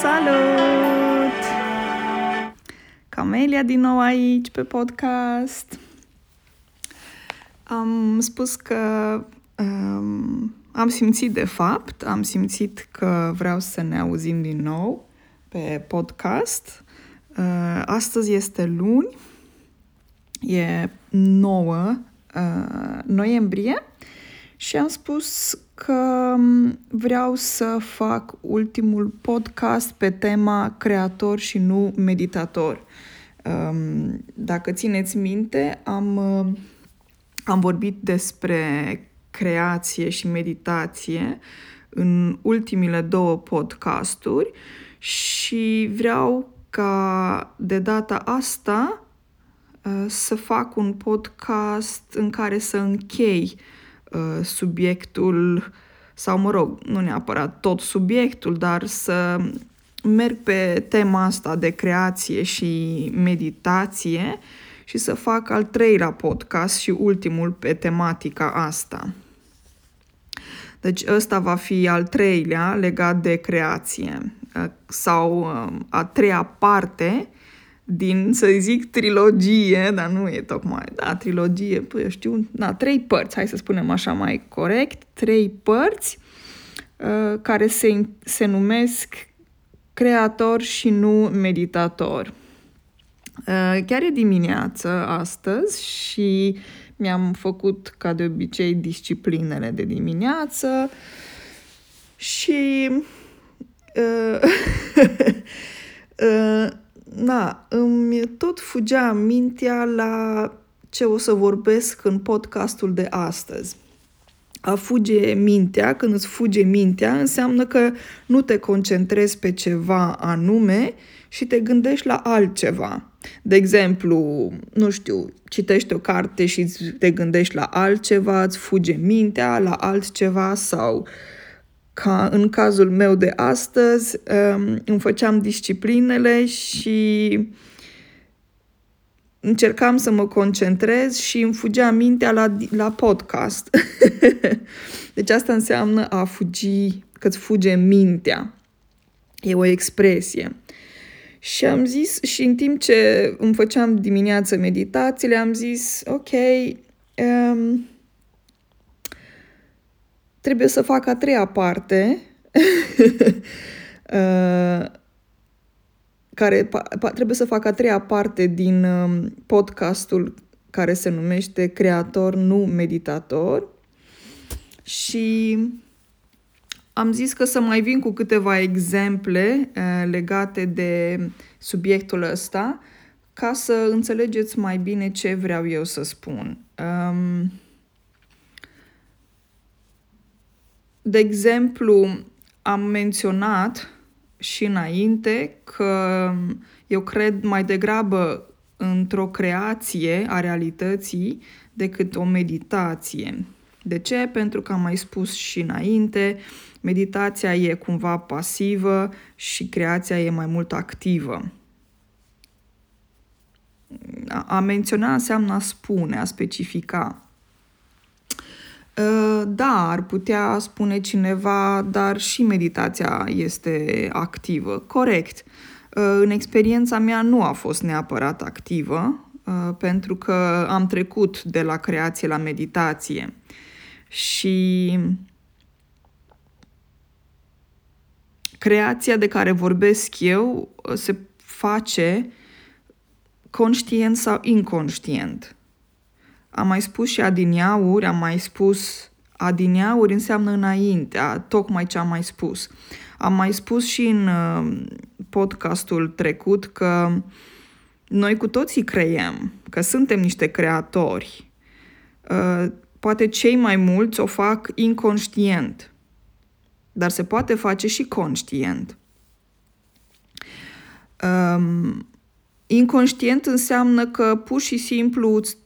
Salut, salut! Camelia din nou aici pe podcast. Am spus că um, am simțit de fapt, am simțit că vreau să ne auzim din nou pe podcast. Uh, astăzi este luni, e 9 uh, noiembrie și am spus că vreau să fac ultimul podcast pe tema creator și nu meditator. Um, dacă țineți minte, am, uh, am vorbit despre creație și meditație în ultimile două podcasturi și vreau ca de data asta uh, să fac un podcast în care să închei uh, subiectul sau, mă rog, nu neapărat tot subiectul, dar să merg pe tema asta de creație și meditație și să fac al treilea podcast și ultimul pe tematica asta. Deci ăsta va fi al treilea legat de creație uh, sau uh, a treia parte din, să zic, trilogie, dar nu e tocmai, da, trilogie, păi eu știu, da, trei părți, hai să spunem așa mai corect, trei părți uh, care se, se numesc creator și nu meditator. Uh, chiar e dimineață astăzi și mi-am făcut, ca de obicei, disciplinele de dimineață și uh, uh, na, îmi tot fugea mintea la ce o să vorbesc în podcastul de astăzi. A fuge mintea, când îți fuge mintea, înseamnă că nu te concentrezi pe ceva anume și te gândești la altceva. De exemplu, nu știu, citești o carte și te gândești la altceva, îți fuge mintea la altceva sau ca în cazul meu de astăzi, um, îmi făceam disciplinele și încercam să mă concentrez și îmi fugea mintea la, la podcast. deci asta înseamnă a fugi, că-ți fuge mintea. E o expresie. Și am zis, și în timp ce îmi făceam dimineață meditațiile, am zis, ok, um, trebuie să fac a treia parte, uh, care pa, trebuie să fac a treia parte din um, podcastul care se numește Creator, nu Meditator. Și am zis că să mai vin cu câteva exemple uh, legate de subiectul ăsta ca să înțelegeți mai bine ce vreau eu să spun. Um, de exemplu, am menționat și înainte că eu cred mai degrabă într-o creație a realității decât o meditație. De ce? Pentru că am mai spus și înainte, meditația e cumva pasivă și creația e mai mult activă. A menționa înseamnă a spune, a specifica. Ă, da, ar putea spune cineva, dar și meditația este activă. Corect. Ă, în experiența mea nu a fost neapărat activă, ă, pentru că am trecut de la creație la meditație. Și creația de care vorbesc eu se face conștient sau inconștient. Am mai spus și adineauri, am mai spus adineauri înseamnă înainte, tocmai ce am mai spus. Am mai spus și în uh, podcastul trecut că noi cu toții creiem, că suntem niște creatori. Uh, poate cei mai mulți o fac inconștient, dar se poate face și conștient. Um, inconștient înseamnă că pur și simplu îți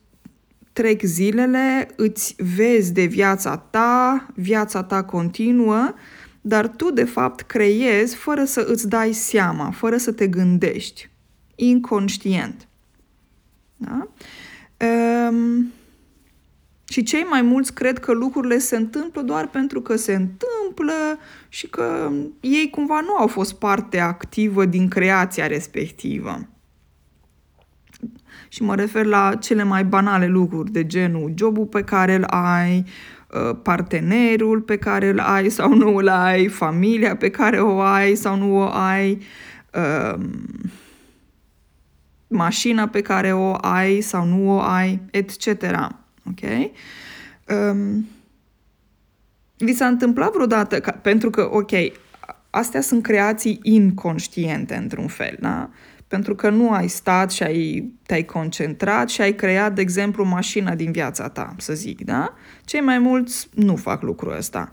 trec zilele, îți vezi de viața ta, viața ta continuă, dar tu de fapt creezi fără să îți dai seama, fără să te gândești, inconștient. Da? Um, Și cei mai mulți cred că lucrurile se întâmplă doar pentru că se întâmplă și că ei cumva nu au fost parte activă din creația respectivă. Și mă refer la cele mai banale lucruri, de genul jobul pe care îl ai, ă, partenerul pe care îl ai sau nu îl ai, familia pe care o ai sau nu o ai, um, mașina pe care o ai sau nu o ai, etc. Ok? Um, vi s-a întâmplat vreodată, ca, pentru că, ok, astea sunt creații inconștiente într-un fel, da? Pentru că nu ai stat și ai, te-ai concentrat și ai creat, de exemplu, mașina din viața ta, să zic, da? Cei mai mulți nu fac lucrul ăsta.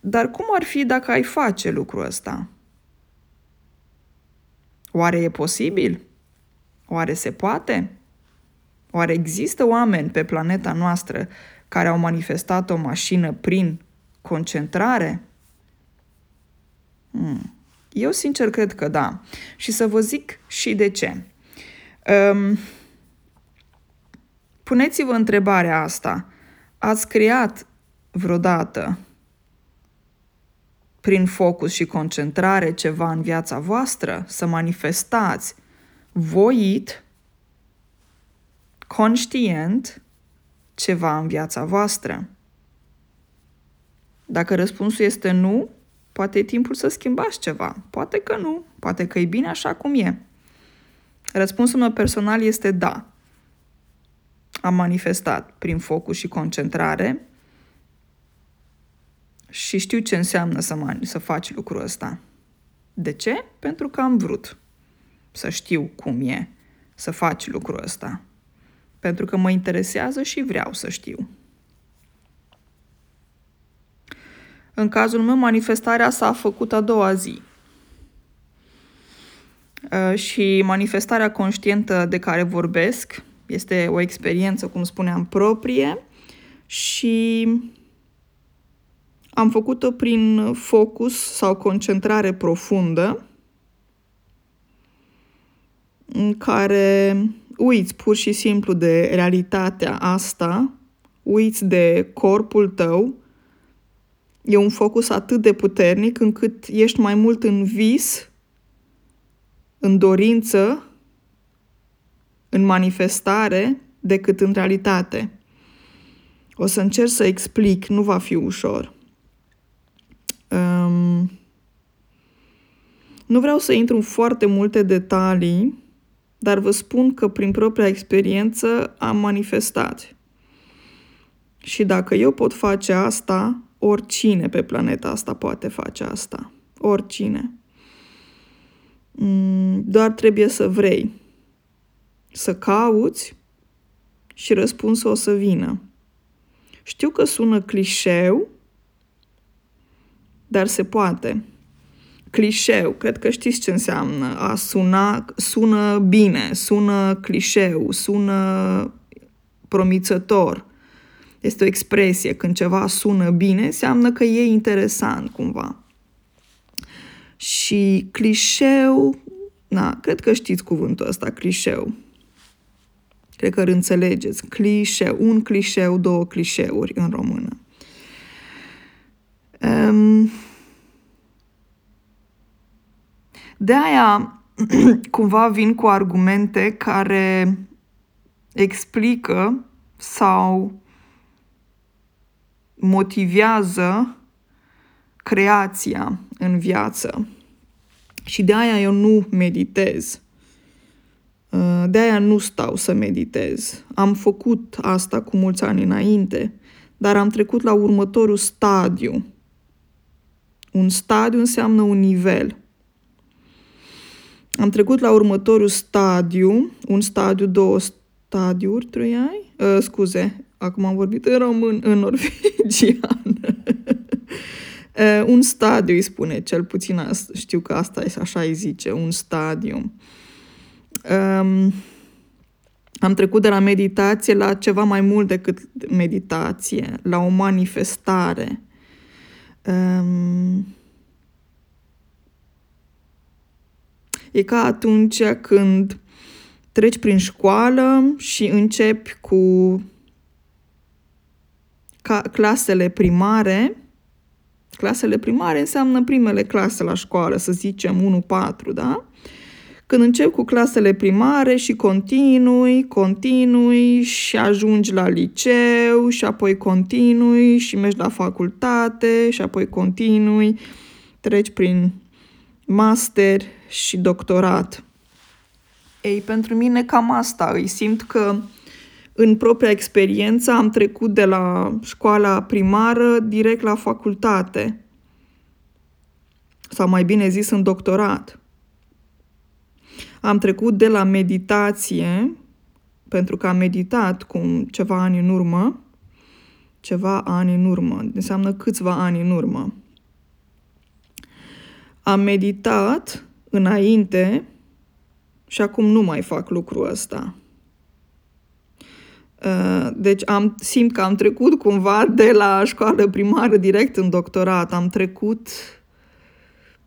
Dar cum ar fi dacă ai face lucrul ăsta? Oare e posibil? Oare se poate? Oare există oameni pe planeta noastră care au manifestat o mașină prin concentrare? Hmm. Eu sincer cred că da. Și să vă zic și de ce. Um, puneți-vă întrebarea asta. Ați creat vreodată prin focus și concentrare ceva în viața voastră, să manifestați voit, conștient, ceva în viața voastră? Dacă răspunsul este nu, poate e timpul să schimbați ceva. Poate că nu, poate că e bine așa cum e. Răspunsul meu personal este da. Am manifestat prin focus și concentrare și știu ce înseamnă să, man- să faci lucrul ăsta. De ce? Pentru că am vrut să știu cum e să faci lucrul ăsta. Pentru că mă interesează și vreau să știu. În cazul meu, manifestarea s-a făcut a doua zi. Uh, și manifestarea conștientă de care vorbesc este o experiență, cum spuneam, proprie și am făcut-o prin focus sau concentrare profundă în care uiți pur și simplu de realitatea asta, uiți de corpul tău, e un focus atât de puternic încât ești mai mult în vis, în dorință, în manifestare, decât în realitate. O să încerc să explic, nu va fi ușor. Um, nu vreau să intru în foarte multe detalii, dar vă spun că prin propria experiență am manifestat. Și dacă eu pot face asta, oricine pe planeta asta poate face asta. Oricine. Mm, doar trebuie să vrei. Să cauți și răspunsul o să vină. Știu că sună clișeu, dar se poate. Clișeu, cred că știți ce înseamnă. A suna, sună bine, sună clișeu, sună promițător. Este o expresie. Când ceva sună bine, înseamnă că e interesant cumva. Și clișeu, na, cred că știți cuvântul ăsta, clișeu. Cred că îl înțelegeți. Clișeu, un clișeu, două clișeuri în română. Um, de aia, cumva vin cu argumente care explică sau motivează creația în viață. Și de aia eu nu meditez. De aia nu stau să meditez. Am făcut asta cu mulți ani înainte, dar am trecut la următorul stadiu un stadiu înseamnă un nivel. Am trecut la următorul stadiu, un stadiu, două stadiuri, trei ai? Uh, scuze, acum am vorbit în român, în norvegian. uh, un stadiu îi spune, cel puțin știu că asta e așa îi zice, un stadiu. Um, am trecut de la meditație la ceva mai mult decât meditație, la o manifestare Um, e ca atunci când treci prin școală și începi cu ca clasele primare, clasele primare înseamnă primele clase la școală, să zicem 1-4, da? Când încep cu clasele primare și continui, continui și ajungi la liceu și apoi continui și mergi la facultate și apoi continui, treci prin master și doctorat. Ei, pentru mine cam asta. Îi simt că în propria experiență am trecut de la școala primară direct la facultate. Sau mai bine zis, în doctorat. Am trecut de la meditație, pentru că am meditat cu ceva ani în urmă, ceva ani în urmă, înseamnă câțiva ani în urmă. Am meditat înainte și acum nu mai fac lucrul ăsta. Uh, deci am, simt că am trecut cumva de la școală primară direct în doctorat. Am trecut,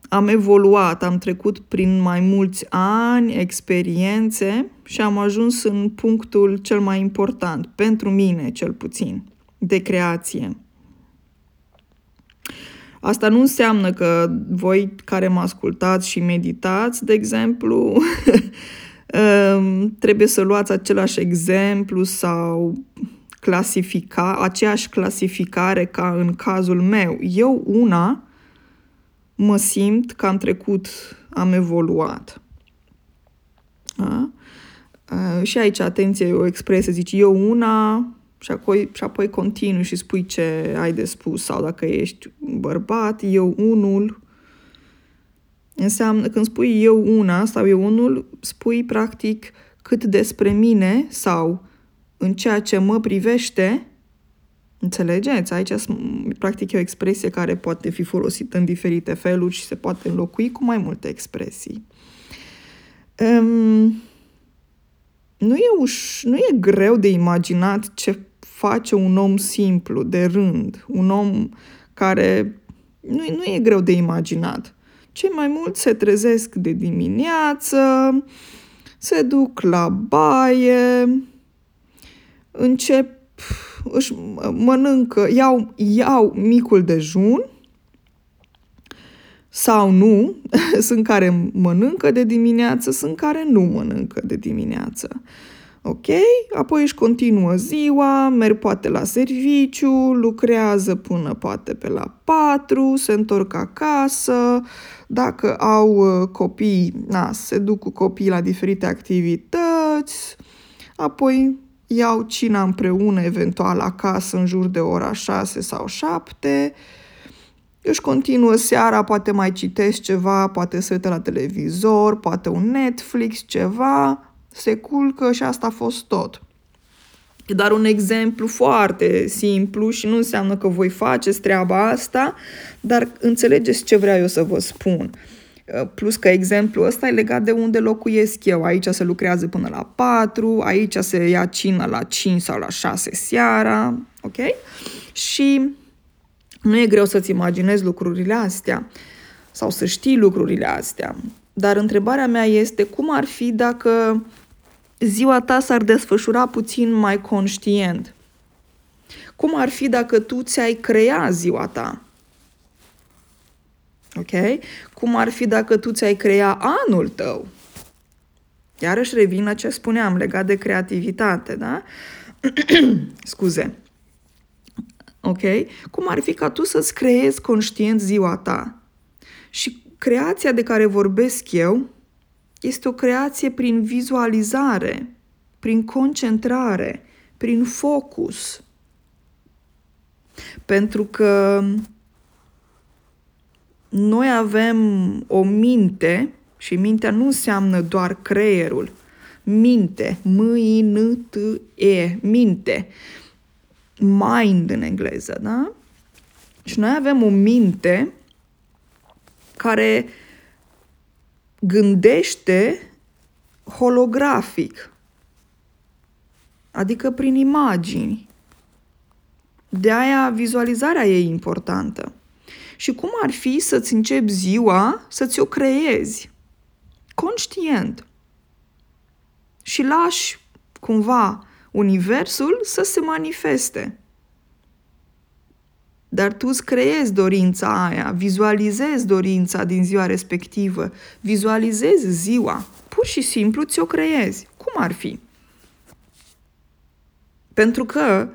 am evoluat, am trecut prin mai mulți ani, experiențe și am ajuns în punctul cel mai important, pentru mine cel puțin, de creație. Asta nu înseamnă că voi care mă ascultați și meditați, de exemplu, um, trebuie să luați același exemplu sau clasifica, aceeași clasificare ca în cazul meu. Eu, una, mă simt că am trecut, am evoluat. A? Uh, și aici, atenție, o expresie, zice, eu una și apoi, și apoi continui și spui ce ai de spus sau dacă ești bărbat, eu unul. Înseamnă, când spui eu una sau eu unul, spui practic cât despre mine sau în ceea ce mă privește, Înțelegeți? Aici, practic, e o expresie care poate fi folosită în diferite feluri și se poate înlocui cu mai multe expresii. Um, nu e, uș- nu e greu de imaginat ce face un om simplu, de rând, un om care nu, nu e greu de imaginat. Cei mai mulți se trezesc de dimineață, se duc la baie, încep, își mănâncă, iau, iau micul dejun sau nu, sunt care mănâncă de dimineață, sunt care nu mănâncă de dimineață. Ok? Apoi își continuă ziua, merg poate la serviciu, lucrează până poate pe la 4, se întorc acasă, dacă au uh, copii, na, se duc cu copiii la diferite activități, apoi iau cina împreună, eventual acasă, în jur de ora 6 sau 7, își continuă seara, poate mai citesc ceva, poate se uită la televizor, poate un Netflix, ceva, se culcă și asta a fost tot. E doar un exemplu foarte simplu și nu înseamnă că voi faceți treaba asta, dar înțelegeți ce vreau eu să vă spun. Uh, plus că exemplul ăsta e legat de unde locuiesc eu. Aici se lucrează până la 4, aici se ia cina la 5 sau la 6 seara, ok? Și nu e greu să-ți imaginezi lucrurile astea sau să știi lucrurile astea. Dar întrebarea mea este cum ar fi dacă ziua ta s-ar desfășura puțin mai conștient. Cum ar fi dacă tu ți-ai crea ziua ta? Ok? Cum ar fi dacă tu ți-ai crea anul tău? Iarăși revin la ce spuneam legat de creativitate, da? Scuze. Ok? Cum ar fi ca tu să-ți creezi conștient ziua ta? Și creația de care vorbesc eu este o creație prin vizualizare, prin concentrare, prin focus. Pentru că noi avem o minte și mintea nu înseamnă doar creierul. Minte, M-I-N-T-E, minte, mind în engleză, da? Și noi avem o minte care gândește holografic, adică prin imagini. De aia vizualizarea e importantă. Și cum ar fi să-ți începi ziua să-ți o creezi conștient și lași cumva universul să se manifeste. Dar tu îți creezi dorința aia, vizualizezi dorința din ziua respectivă, vizualizezi ziua, pur și simplu ți-o creezi. Cum ar fi? Pentru că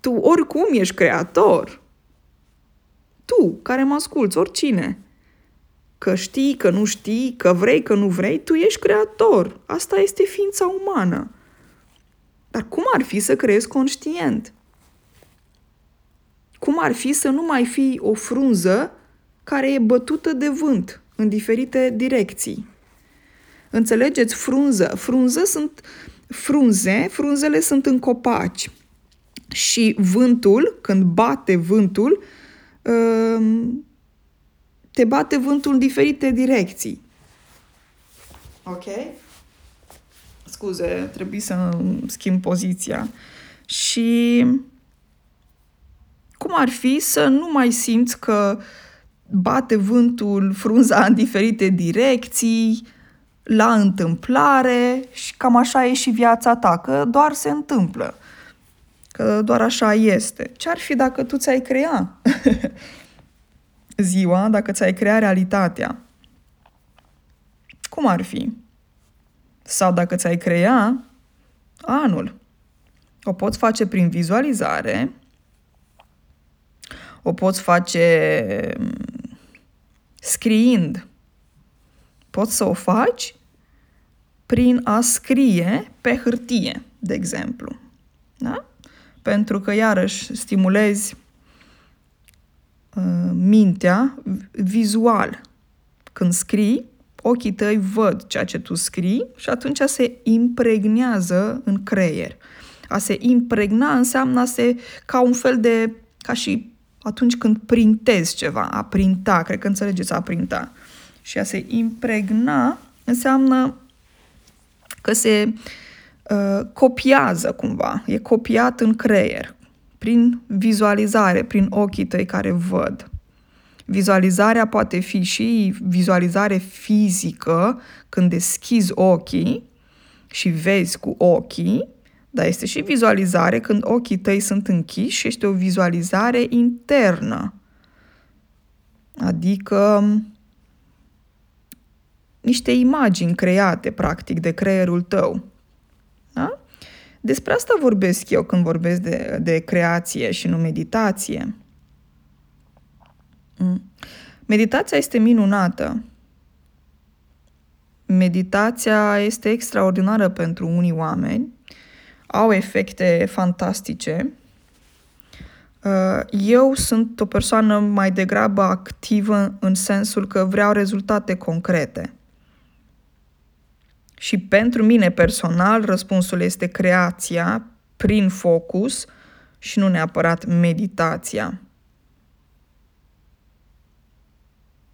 tu oricum ești creator. Tu, care mă asculți, oricine. Că știi, că nu știi, că vrei, că nu vrei, tu ești creator. Asta este ființa umană. Dar cum ar fi să creezi conștient? Cum ar fi să nu mai fii o frunză care e bătută de vânt în diferite direcții? Înțelegeți? Frunză. Frunză sunt frunze, frunzele sunt în copaci. Și vântul, când bate vântul, um, te bate vântul în diferite direcții. Ok? Scuze, trebuie să schimb poziția. Și cum ar fi să nu mai simți că bate vântul frunza în diferite direcții, la întâmplare și cam așa e și viața ta, că doar se întâmplă, că doar așa este. Ce ar fi dacă tu ți-ai crea ziua, dacă ți-ai crea realitatea? Cum ar fi? Sau dacă ți-ai crea anul. O poți face prin vizualizare, o poți face mm, scriind. Poți să o faci prin a scrie pe hârtie, de exemplu. Da? Pentru că, iarăși, stimulezi uh, mintea vizual. Când scrii, ochii tăi văd ceea ce tu scrii și atunci se impregnează în creier. A se impregna înseamnă a se, ca un fel de, ca și atunci când printezi ceva, a printa, cred că înțelegeți a printa. Și a se impregna înseamnă că se uh, copiază cumva, e copiat în creier, prin vizualizare, prin ochii tăi care văd. Vizualizarea poate fi și vizualizare fizică, când deschizi ochii și vezi cu ochii, dar este și vizualizare când ochii tăi sunt închiși și este o vizualizare internă. Adică niște imagini create, practic, de creierul tău. Da? Despre asta vorbesc eu când vorbesc de, de creație și nu meditație. Mm. Meditația este minunată. Meditația este extraordinară pentru unii oameni. Au efecte fantastice. Uh, eu sunt o persoană mai degrabă activă în sensul că vreau rezultate concrete. Și pentru mine personal, răspunsul este creația prin focus și nu neapărat meditația.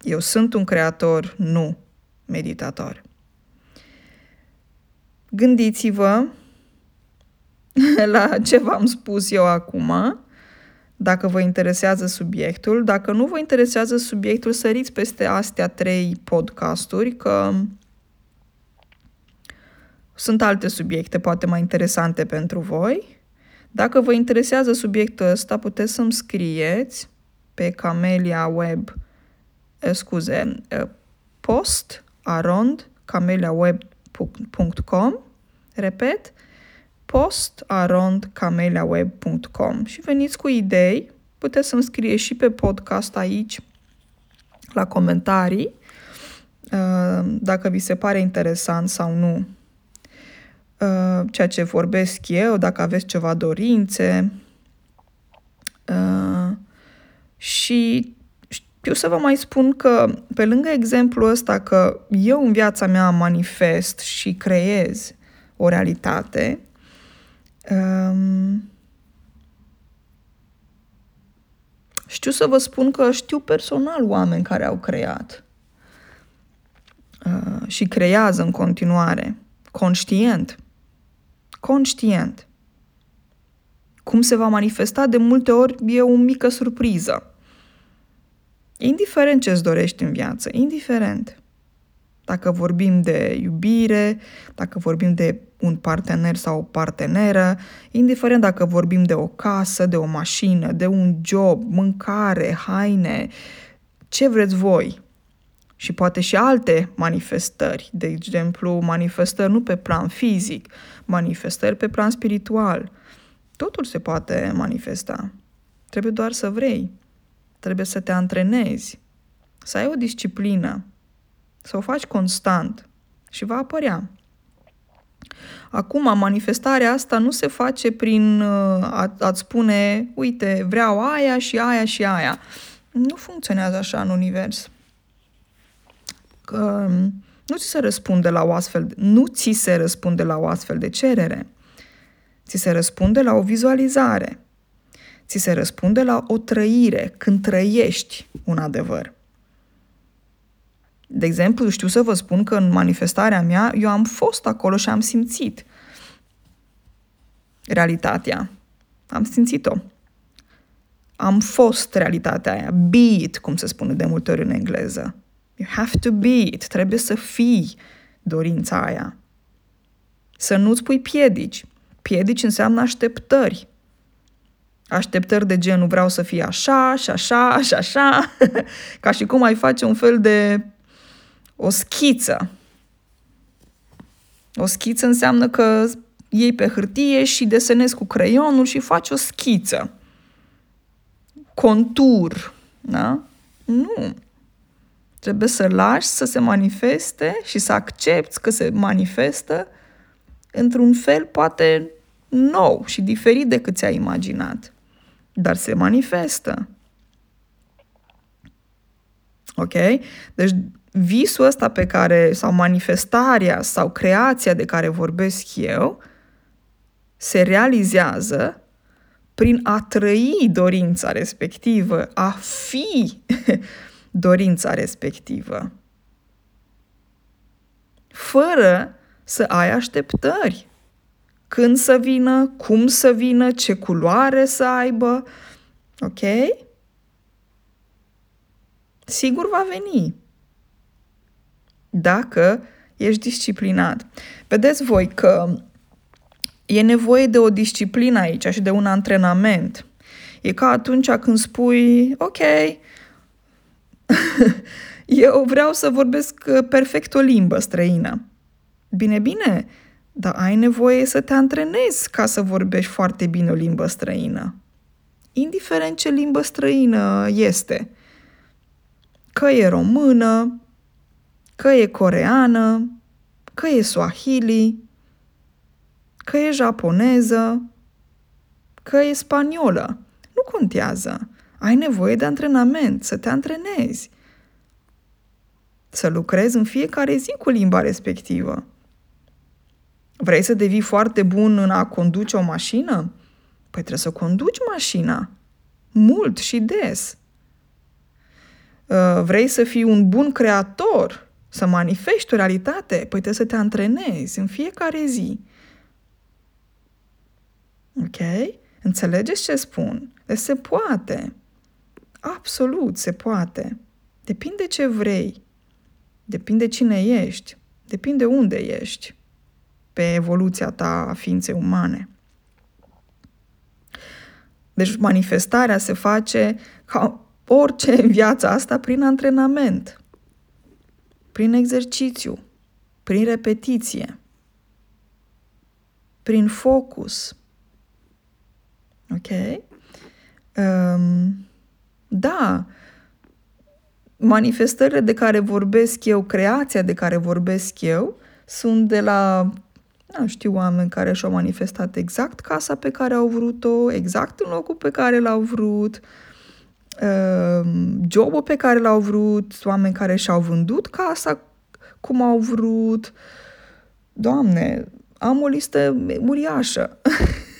Eu sunt un creator, nu meditator. Gândiți-vă la ce v-am spus eu acum, dacă vă interesează subiectul. Dacă nu vă interesează subiectul, săriți peste astea trei podcasturi, că sunt alte subiecte poate mai interesante pentru voi. Dacă vă interesează subiectul ăsta, puteți să-mi scrieți pe Camelia Web, eh, scuze, eh, post arond cameliaweb.com repet, post arond cameliaweb.com și veniți cu idei, puteți să-mi scrie și pe podcast aici la comentarii eh, dacă vi se pare interesant sau nu Uh, ceea ce vorbesc eu, dacă aveți ceva dorințe. Uh, și știu să vă mai spun că, pe lângă exemplul ăsta că eu în viața mea manifest și creez o realitate, um, știu să vă spun că știu personal oameni care au creat uh, și creează în continuare, conștient conștient. Cum se va manifesta de multe ori e o mică surpriză. Indiferent ce îți dorești în viață, indiferent. Dacă vorbim de iubire, dacă vorbim de un partener sau o parteneră, indiferent dacă vorbim de o casă, de o mașină, de un job, mâncare, haine, ce vreți voi. Și poate și alte manifestări, de exemplu, manifestări nu pe plan fizic, manifestări pe plan spiritual. Totul se poate manifesta. Trebuie doar să vrei. Trebuie să te antrenezi, să ai o disciplină, să o faci constant și va apărea. Acum, manifestarea asta nu se face prin uh, a, a-ți spune, uite, vreau aia și aia și aia. Nu funcționează așa în univers. Că um, nu ți se răspunde la o astfel, nu ți se răspunde la o astfel de cerere. Ți se răspunde la o vizualizare. Ți se răspunde la o trăire, când trăiești un adevăr. De exemplu, știu să vă spun că în manifestarea mea eu am fost acolo și am simțit realitatea. Am simțit-o. Am fost realitatea aia. Be it, cum se spune de multe ori în engleză. You have to be it. Trebuie să fii dorința aia. Să nu-ți pui piedici. Piedici înseamnă așteptări. Așteptări de genul vreau să fie așa și așa și așa, ca și cum ai face un fel de o schiță. O schiță înseamnă că iei pe hârtie și desenezi cu creionul și faci o schiță. Contur. Da? Nu. Trebuie să lași să se manifeste și să accepti că se manifestă într-un fel poate nou și diferit decât ți-ai imaginat. Dar se manifestă. Ok? Deci visul ăsta pe care, sau manifestarea sau creația de care vorbesc eu, se realizează prin a trăi dorința respectivă, a fi dorința respectivă. Fără să ai așteptări. Când să vină, cum să vină, ce culoare să aibă. Ok? Sigur va veni dacă ești disciplinat. Vedeți voi că e nevoie de o disciplină aici și de un antrenament. E ca atunci când spui, ok, eu vreau să vorbesc perfect o limbă străină. Bine, bine, dar ai nevoie să te antrenezi ca să vorbești foarte bine o limbă străină. Indiferent ce limbă străină este. Că e română, că e coreană, că e swahili, că e japoneză, că e spaniolă. Nu contează. Ai nevoie de antrenament, să te antrenezi. Să lucrezi în fiecare zi cu limba respectivă. Vrei să devii foarte bun în a conduce o mașină? Păi trebuie să conduci mașina. Mult și des. Uh, vrei să fii un bun creator? Să manifesti o realitate, păi trebuie să te antrenezi în fiecare zi. Ok? Înțelegeți ce spun? Deci se poate. Absolut se poate. Depinde ce vrei. Depinde cine ești. Depinde unde ești pe evoluția ta a ființei umane. Deci manifestarea se face ca orice în viața asta prin antrenament prin exercițiu, prin repetiție, prin focus. Ok? Um, da, manifestările de care vorbesc eu, creația de care vorbesc eu, sunt de la, nu știu, oameni care și-au manifestat exact casa pe care au vrut-o, exact în locul pe care l-au vrut, Ehm, jobul pe care l-au vrut, oameni care și-au vândut casa cum au vrut. Doamne, am o listă uriașă.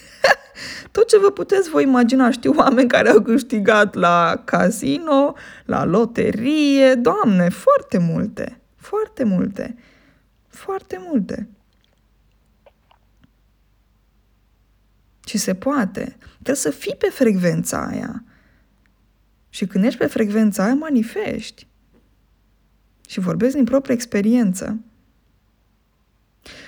Tot ce vă puteți voi imagina, știu oameni care au câștigat la casino, la loterie, doamne, foarte multe, foarte multe, foarte multe. Și se poate. Trebuie să fii pe frecvența aia. Și când ești pe frecvența aia, manifesti. Și vorbesc din proprie experiență.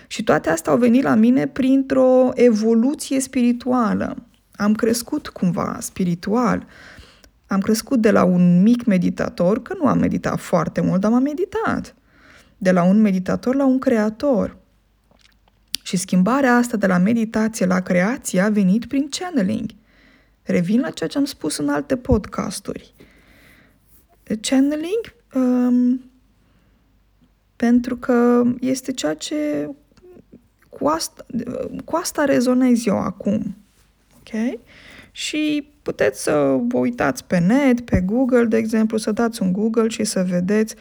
Și toate astea au venit la mine printr-o evoluție spirituală. Am crescut cumva spiritual. Am crescut de la un mic meditator, că nu am meditat foarte mult, dar am meditat. De la un meditator la un creator. Și schimbarea asta de la meditație la creație a venit prin channeling. Revin la ceea ce am spus în alte podcasturi. Channeling um, pentru că este ceea ce cu asta, cu asta rezonez eu acum. Ok? Și puteți să vă uitați pe net, pe Google, de exemplu, să dați un Google și să vedeți,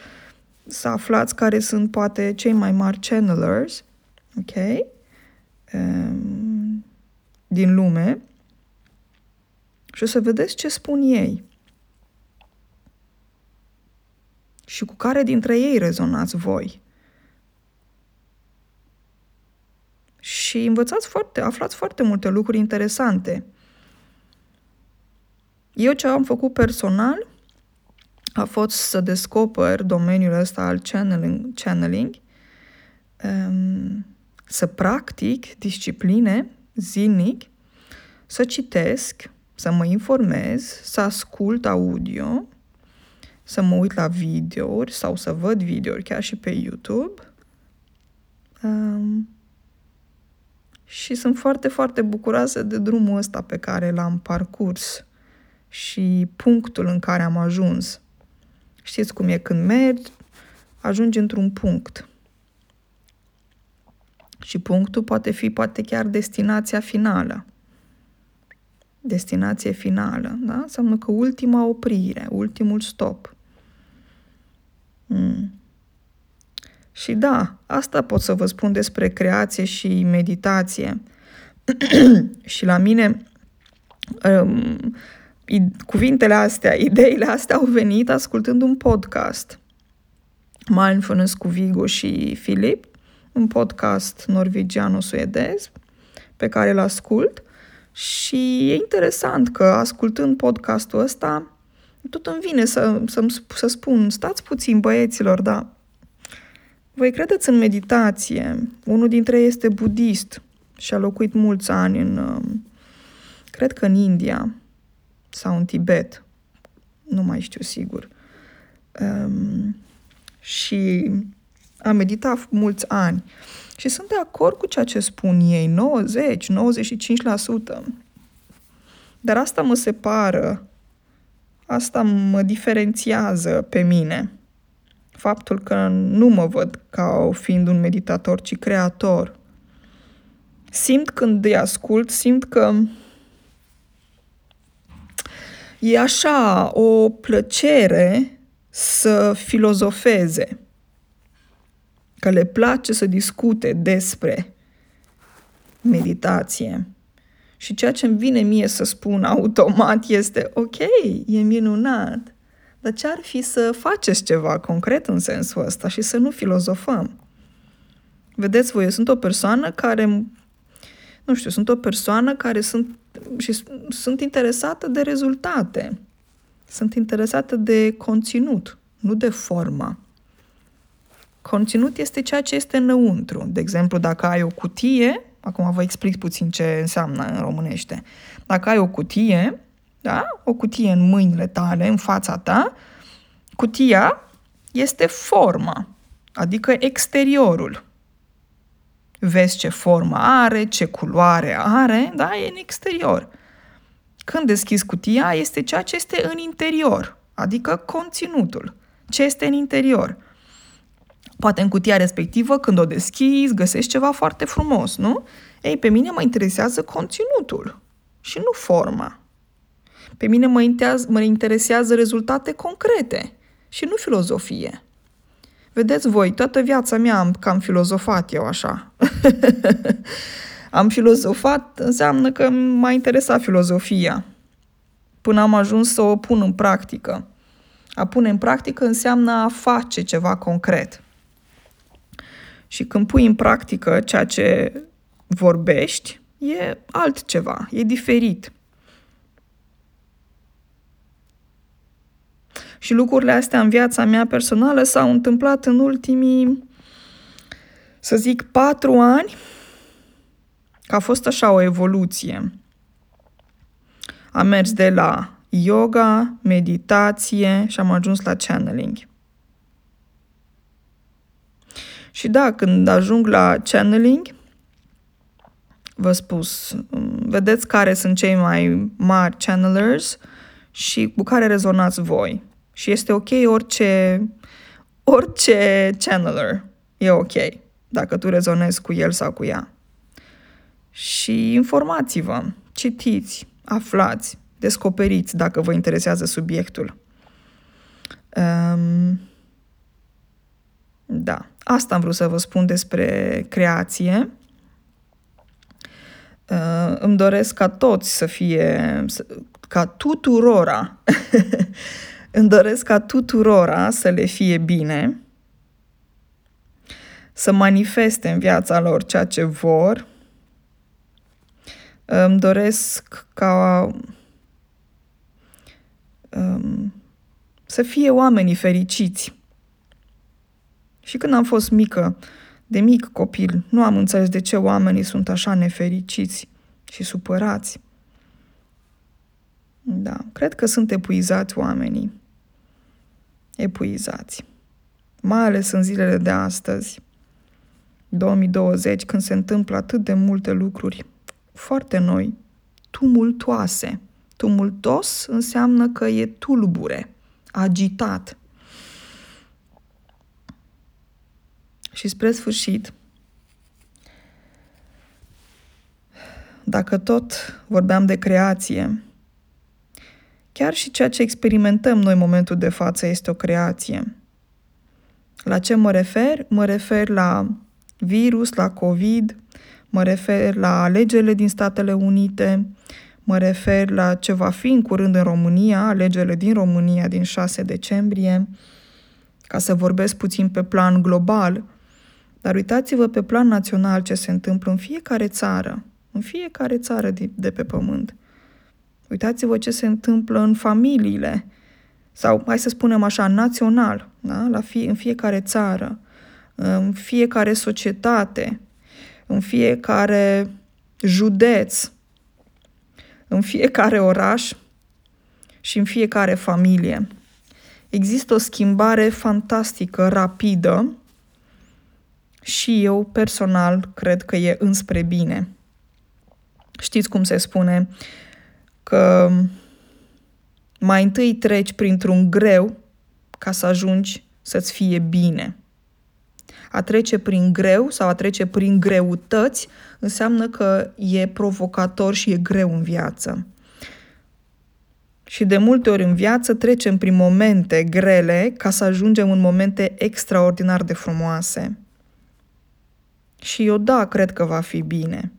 să aflați care sunt poate cei mai mari channelers, ok? Um, din lume și o să vedeți ce spun ei. Și cu care dintre ei rezonați voi. Și învățați foarte, aflați foarte multe lucruri interesante. Eu ce am făcut personal a fost să descoper domeniul ăsta al channeling, channeling um, să practic discipline zilnic, să citesc, să mă informez, să ascult audio, să mă uit la videouri sau să văd videouri chiar și pe YouTube. Um, și sunt foarte, foarte bucuroasă de drumul ăsta pe care l-am parcurs și punctul în care am ajuns. Știți cum e când mergi, ajungi într-un punct. Și punctul poate fi poate chiar destinația finală. Destinație finală, da? Înseamnă că ultima oprire, ultimul stop. Mm. Și da, asta pot să vă spun despre creație și meditație. și la mine um, cuvintele astea, ideile astea au venit ascultând un podcast. Mindfulness cu Vigo și Filip, un podcast norvegiano-suedez pe care îl ascult și e interesant că ascultând podcastul ăsta tot îmi vine să, să, să spun, stați puțin băieților, dar voi credeți în meditație. Unul dintre ei este budist și a locuit mulți ani în, um, cred că în India sau în Tibet, nu mai știu sigur. Um, și a meditat mulți ani. Și sunt de acord cu ceea ce spun ei, 90, 95%. Dar asta mă separă, asta mă diferențiază pe mine faptul că nu mă văd ca fiind un meditator, ci creator. Simt când îi ascult, simt că e așa o plăcere să filozofeze, că le place să discute despre meditație. Și ceea ce îmi vine mie să spun automat este, ok, e minunat, dar ce ar fi să faceți ceva concret în sensul ăsta și să nu filozofăm? Vedeți voi, eu sunt o persoană care, nu știu, sunt o persoană care sunt, și sunt interesată de rezultate. Sunt interesată de conținut, nu de formă. Conținut este ceea ce este înăuntru. De exemplu, dacă ai o cutie, acum vă explic puțin ce înseamnă în românește. Dacă ai o cutie, da? o cutie în mâinile tale, în fața ta, cutia este forma, adică exteriorul. Vezi ce formă are, ce culoare are, da? E în exterior. Când deschizi cutia, este ceea ce este în interior, adică conținutul. Ce este în interior? Poate în cutia respectivă, când o deschizi, găsești ceva foarte frumos, nu? Ei, pe mine mă interesează conținutul și nu forma. Pe mine mă interesează, mă interesează rezultate concrete și nu filozofie. Vedeți voi, toată viața mea am cam filozofat eu așa. am filozofat înseamnă că m-a interesat filozofia. Până am ajuns să o pun în practică. A pune în practică înseamnă a face ceva concret. Și când pui în practică ceea ce vorbești, e altceva, e diferit. Și lucrurile astea în viața mea personală s-au întâmplat în ultimii să zic, patru ani, că a fost așa o evoluție. Am mers de la yoga, meditație și am ajuns la channeling. Și da, când ajung la channeling, vă spus, vedeți care sunt cei mai mari channelers și cu care rezonați voi. Și este ok orice, orice channeler. E ok dacă tu rezonezi cu el sau cu ea. Și informați-vă, citiți, aflați, descoperiți dacă vă interesează subiectul. Um, da, asta am vrut să vă spun despre creație. Uh, îmi doresc ca toți să fie, ca tuturora, îmi doresc ca tuturora să le fie bine, să manifeste în viața lor ceea ce vor. Îmi doresc ca um, să fie oamenii fericiți. Și când am fost mică, de mic copil, nu am înțeles de ce oamenii sunt așa nefericiți și supărați. Da, cred că sunt epuizați oamenii. Epuizați. Mai ales în zilele de astăzi, 2020, când se întâmplă atât de multe lucruri foarte noi, tumultoase. Tumultos înseamnă că e tulbure, agitat. Și spre sfârșit, dacă tot vorbeam de creație, chiar și ceea ce experimentăm noi în momentul de față este o creație. La ce mă refer? Mă refer la virus, la COVID, mă refer la alegerile din Statele Unite, mă refer la ce va fi în curând în România, alegerile din România din 6 decembrie, ca să vorbesc puțin pe plan global, dar uitați-vă pe plan național ce se întâmplă în fiecare țară, în fiecare țară de, de pe pământ. Uitați-vă ce se întâmplă în familiile, sau hai să spunem așa, național, da? La fie, în fiecare țară, în fiecare societate, în fiecare județ, în fiecare oraș și în fiecare familie. Există o schimbare fantastică, rapidă și eu personal cred că e înspre bine. Știți cum se spune că mai întâi treci printr-un greu ca să ajungi să-ți fie bine. A trece prin greu sau a trece prin greutăți înseamnă că e provocator și e greu în viață. Și de multe ori în viață trecem prin momente grele ca să ajungem în momente extraordinar de frumoase. Și eu da, cred că va fi bine.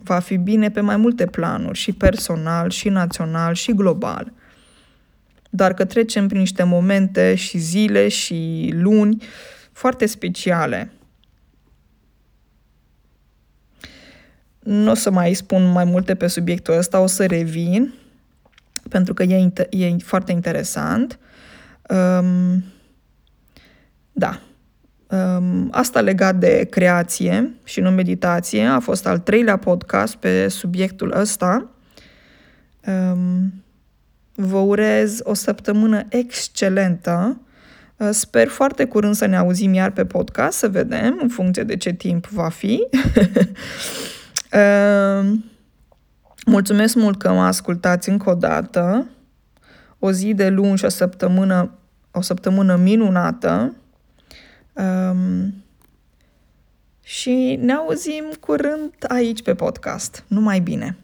Va fi bine pe mai multe planuri, și personal, și național, și global. Doar că trecem prin niște momente și zile și luni foarte speciale. Nu o să mai spun mai multe pe subiectul ăsta, o să revin, pentru că e, e foarte interesant. Um, da, Um, asta legat de creație și nu meditație a fost al treilea podcast pe subiectul ăsta. Um, vă urez o săptămână excelentă. Uh, sper foarte curând să ne auzim iar pe podcast, să vedem în funcție de ce timp va fi. uh, mulțumesc mult că mă ascultați încă o dată. O zi de luni și o săptămână, o săptămână minunată. Um, și ne auzim curând aici pe podcast. Numai bine!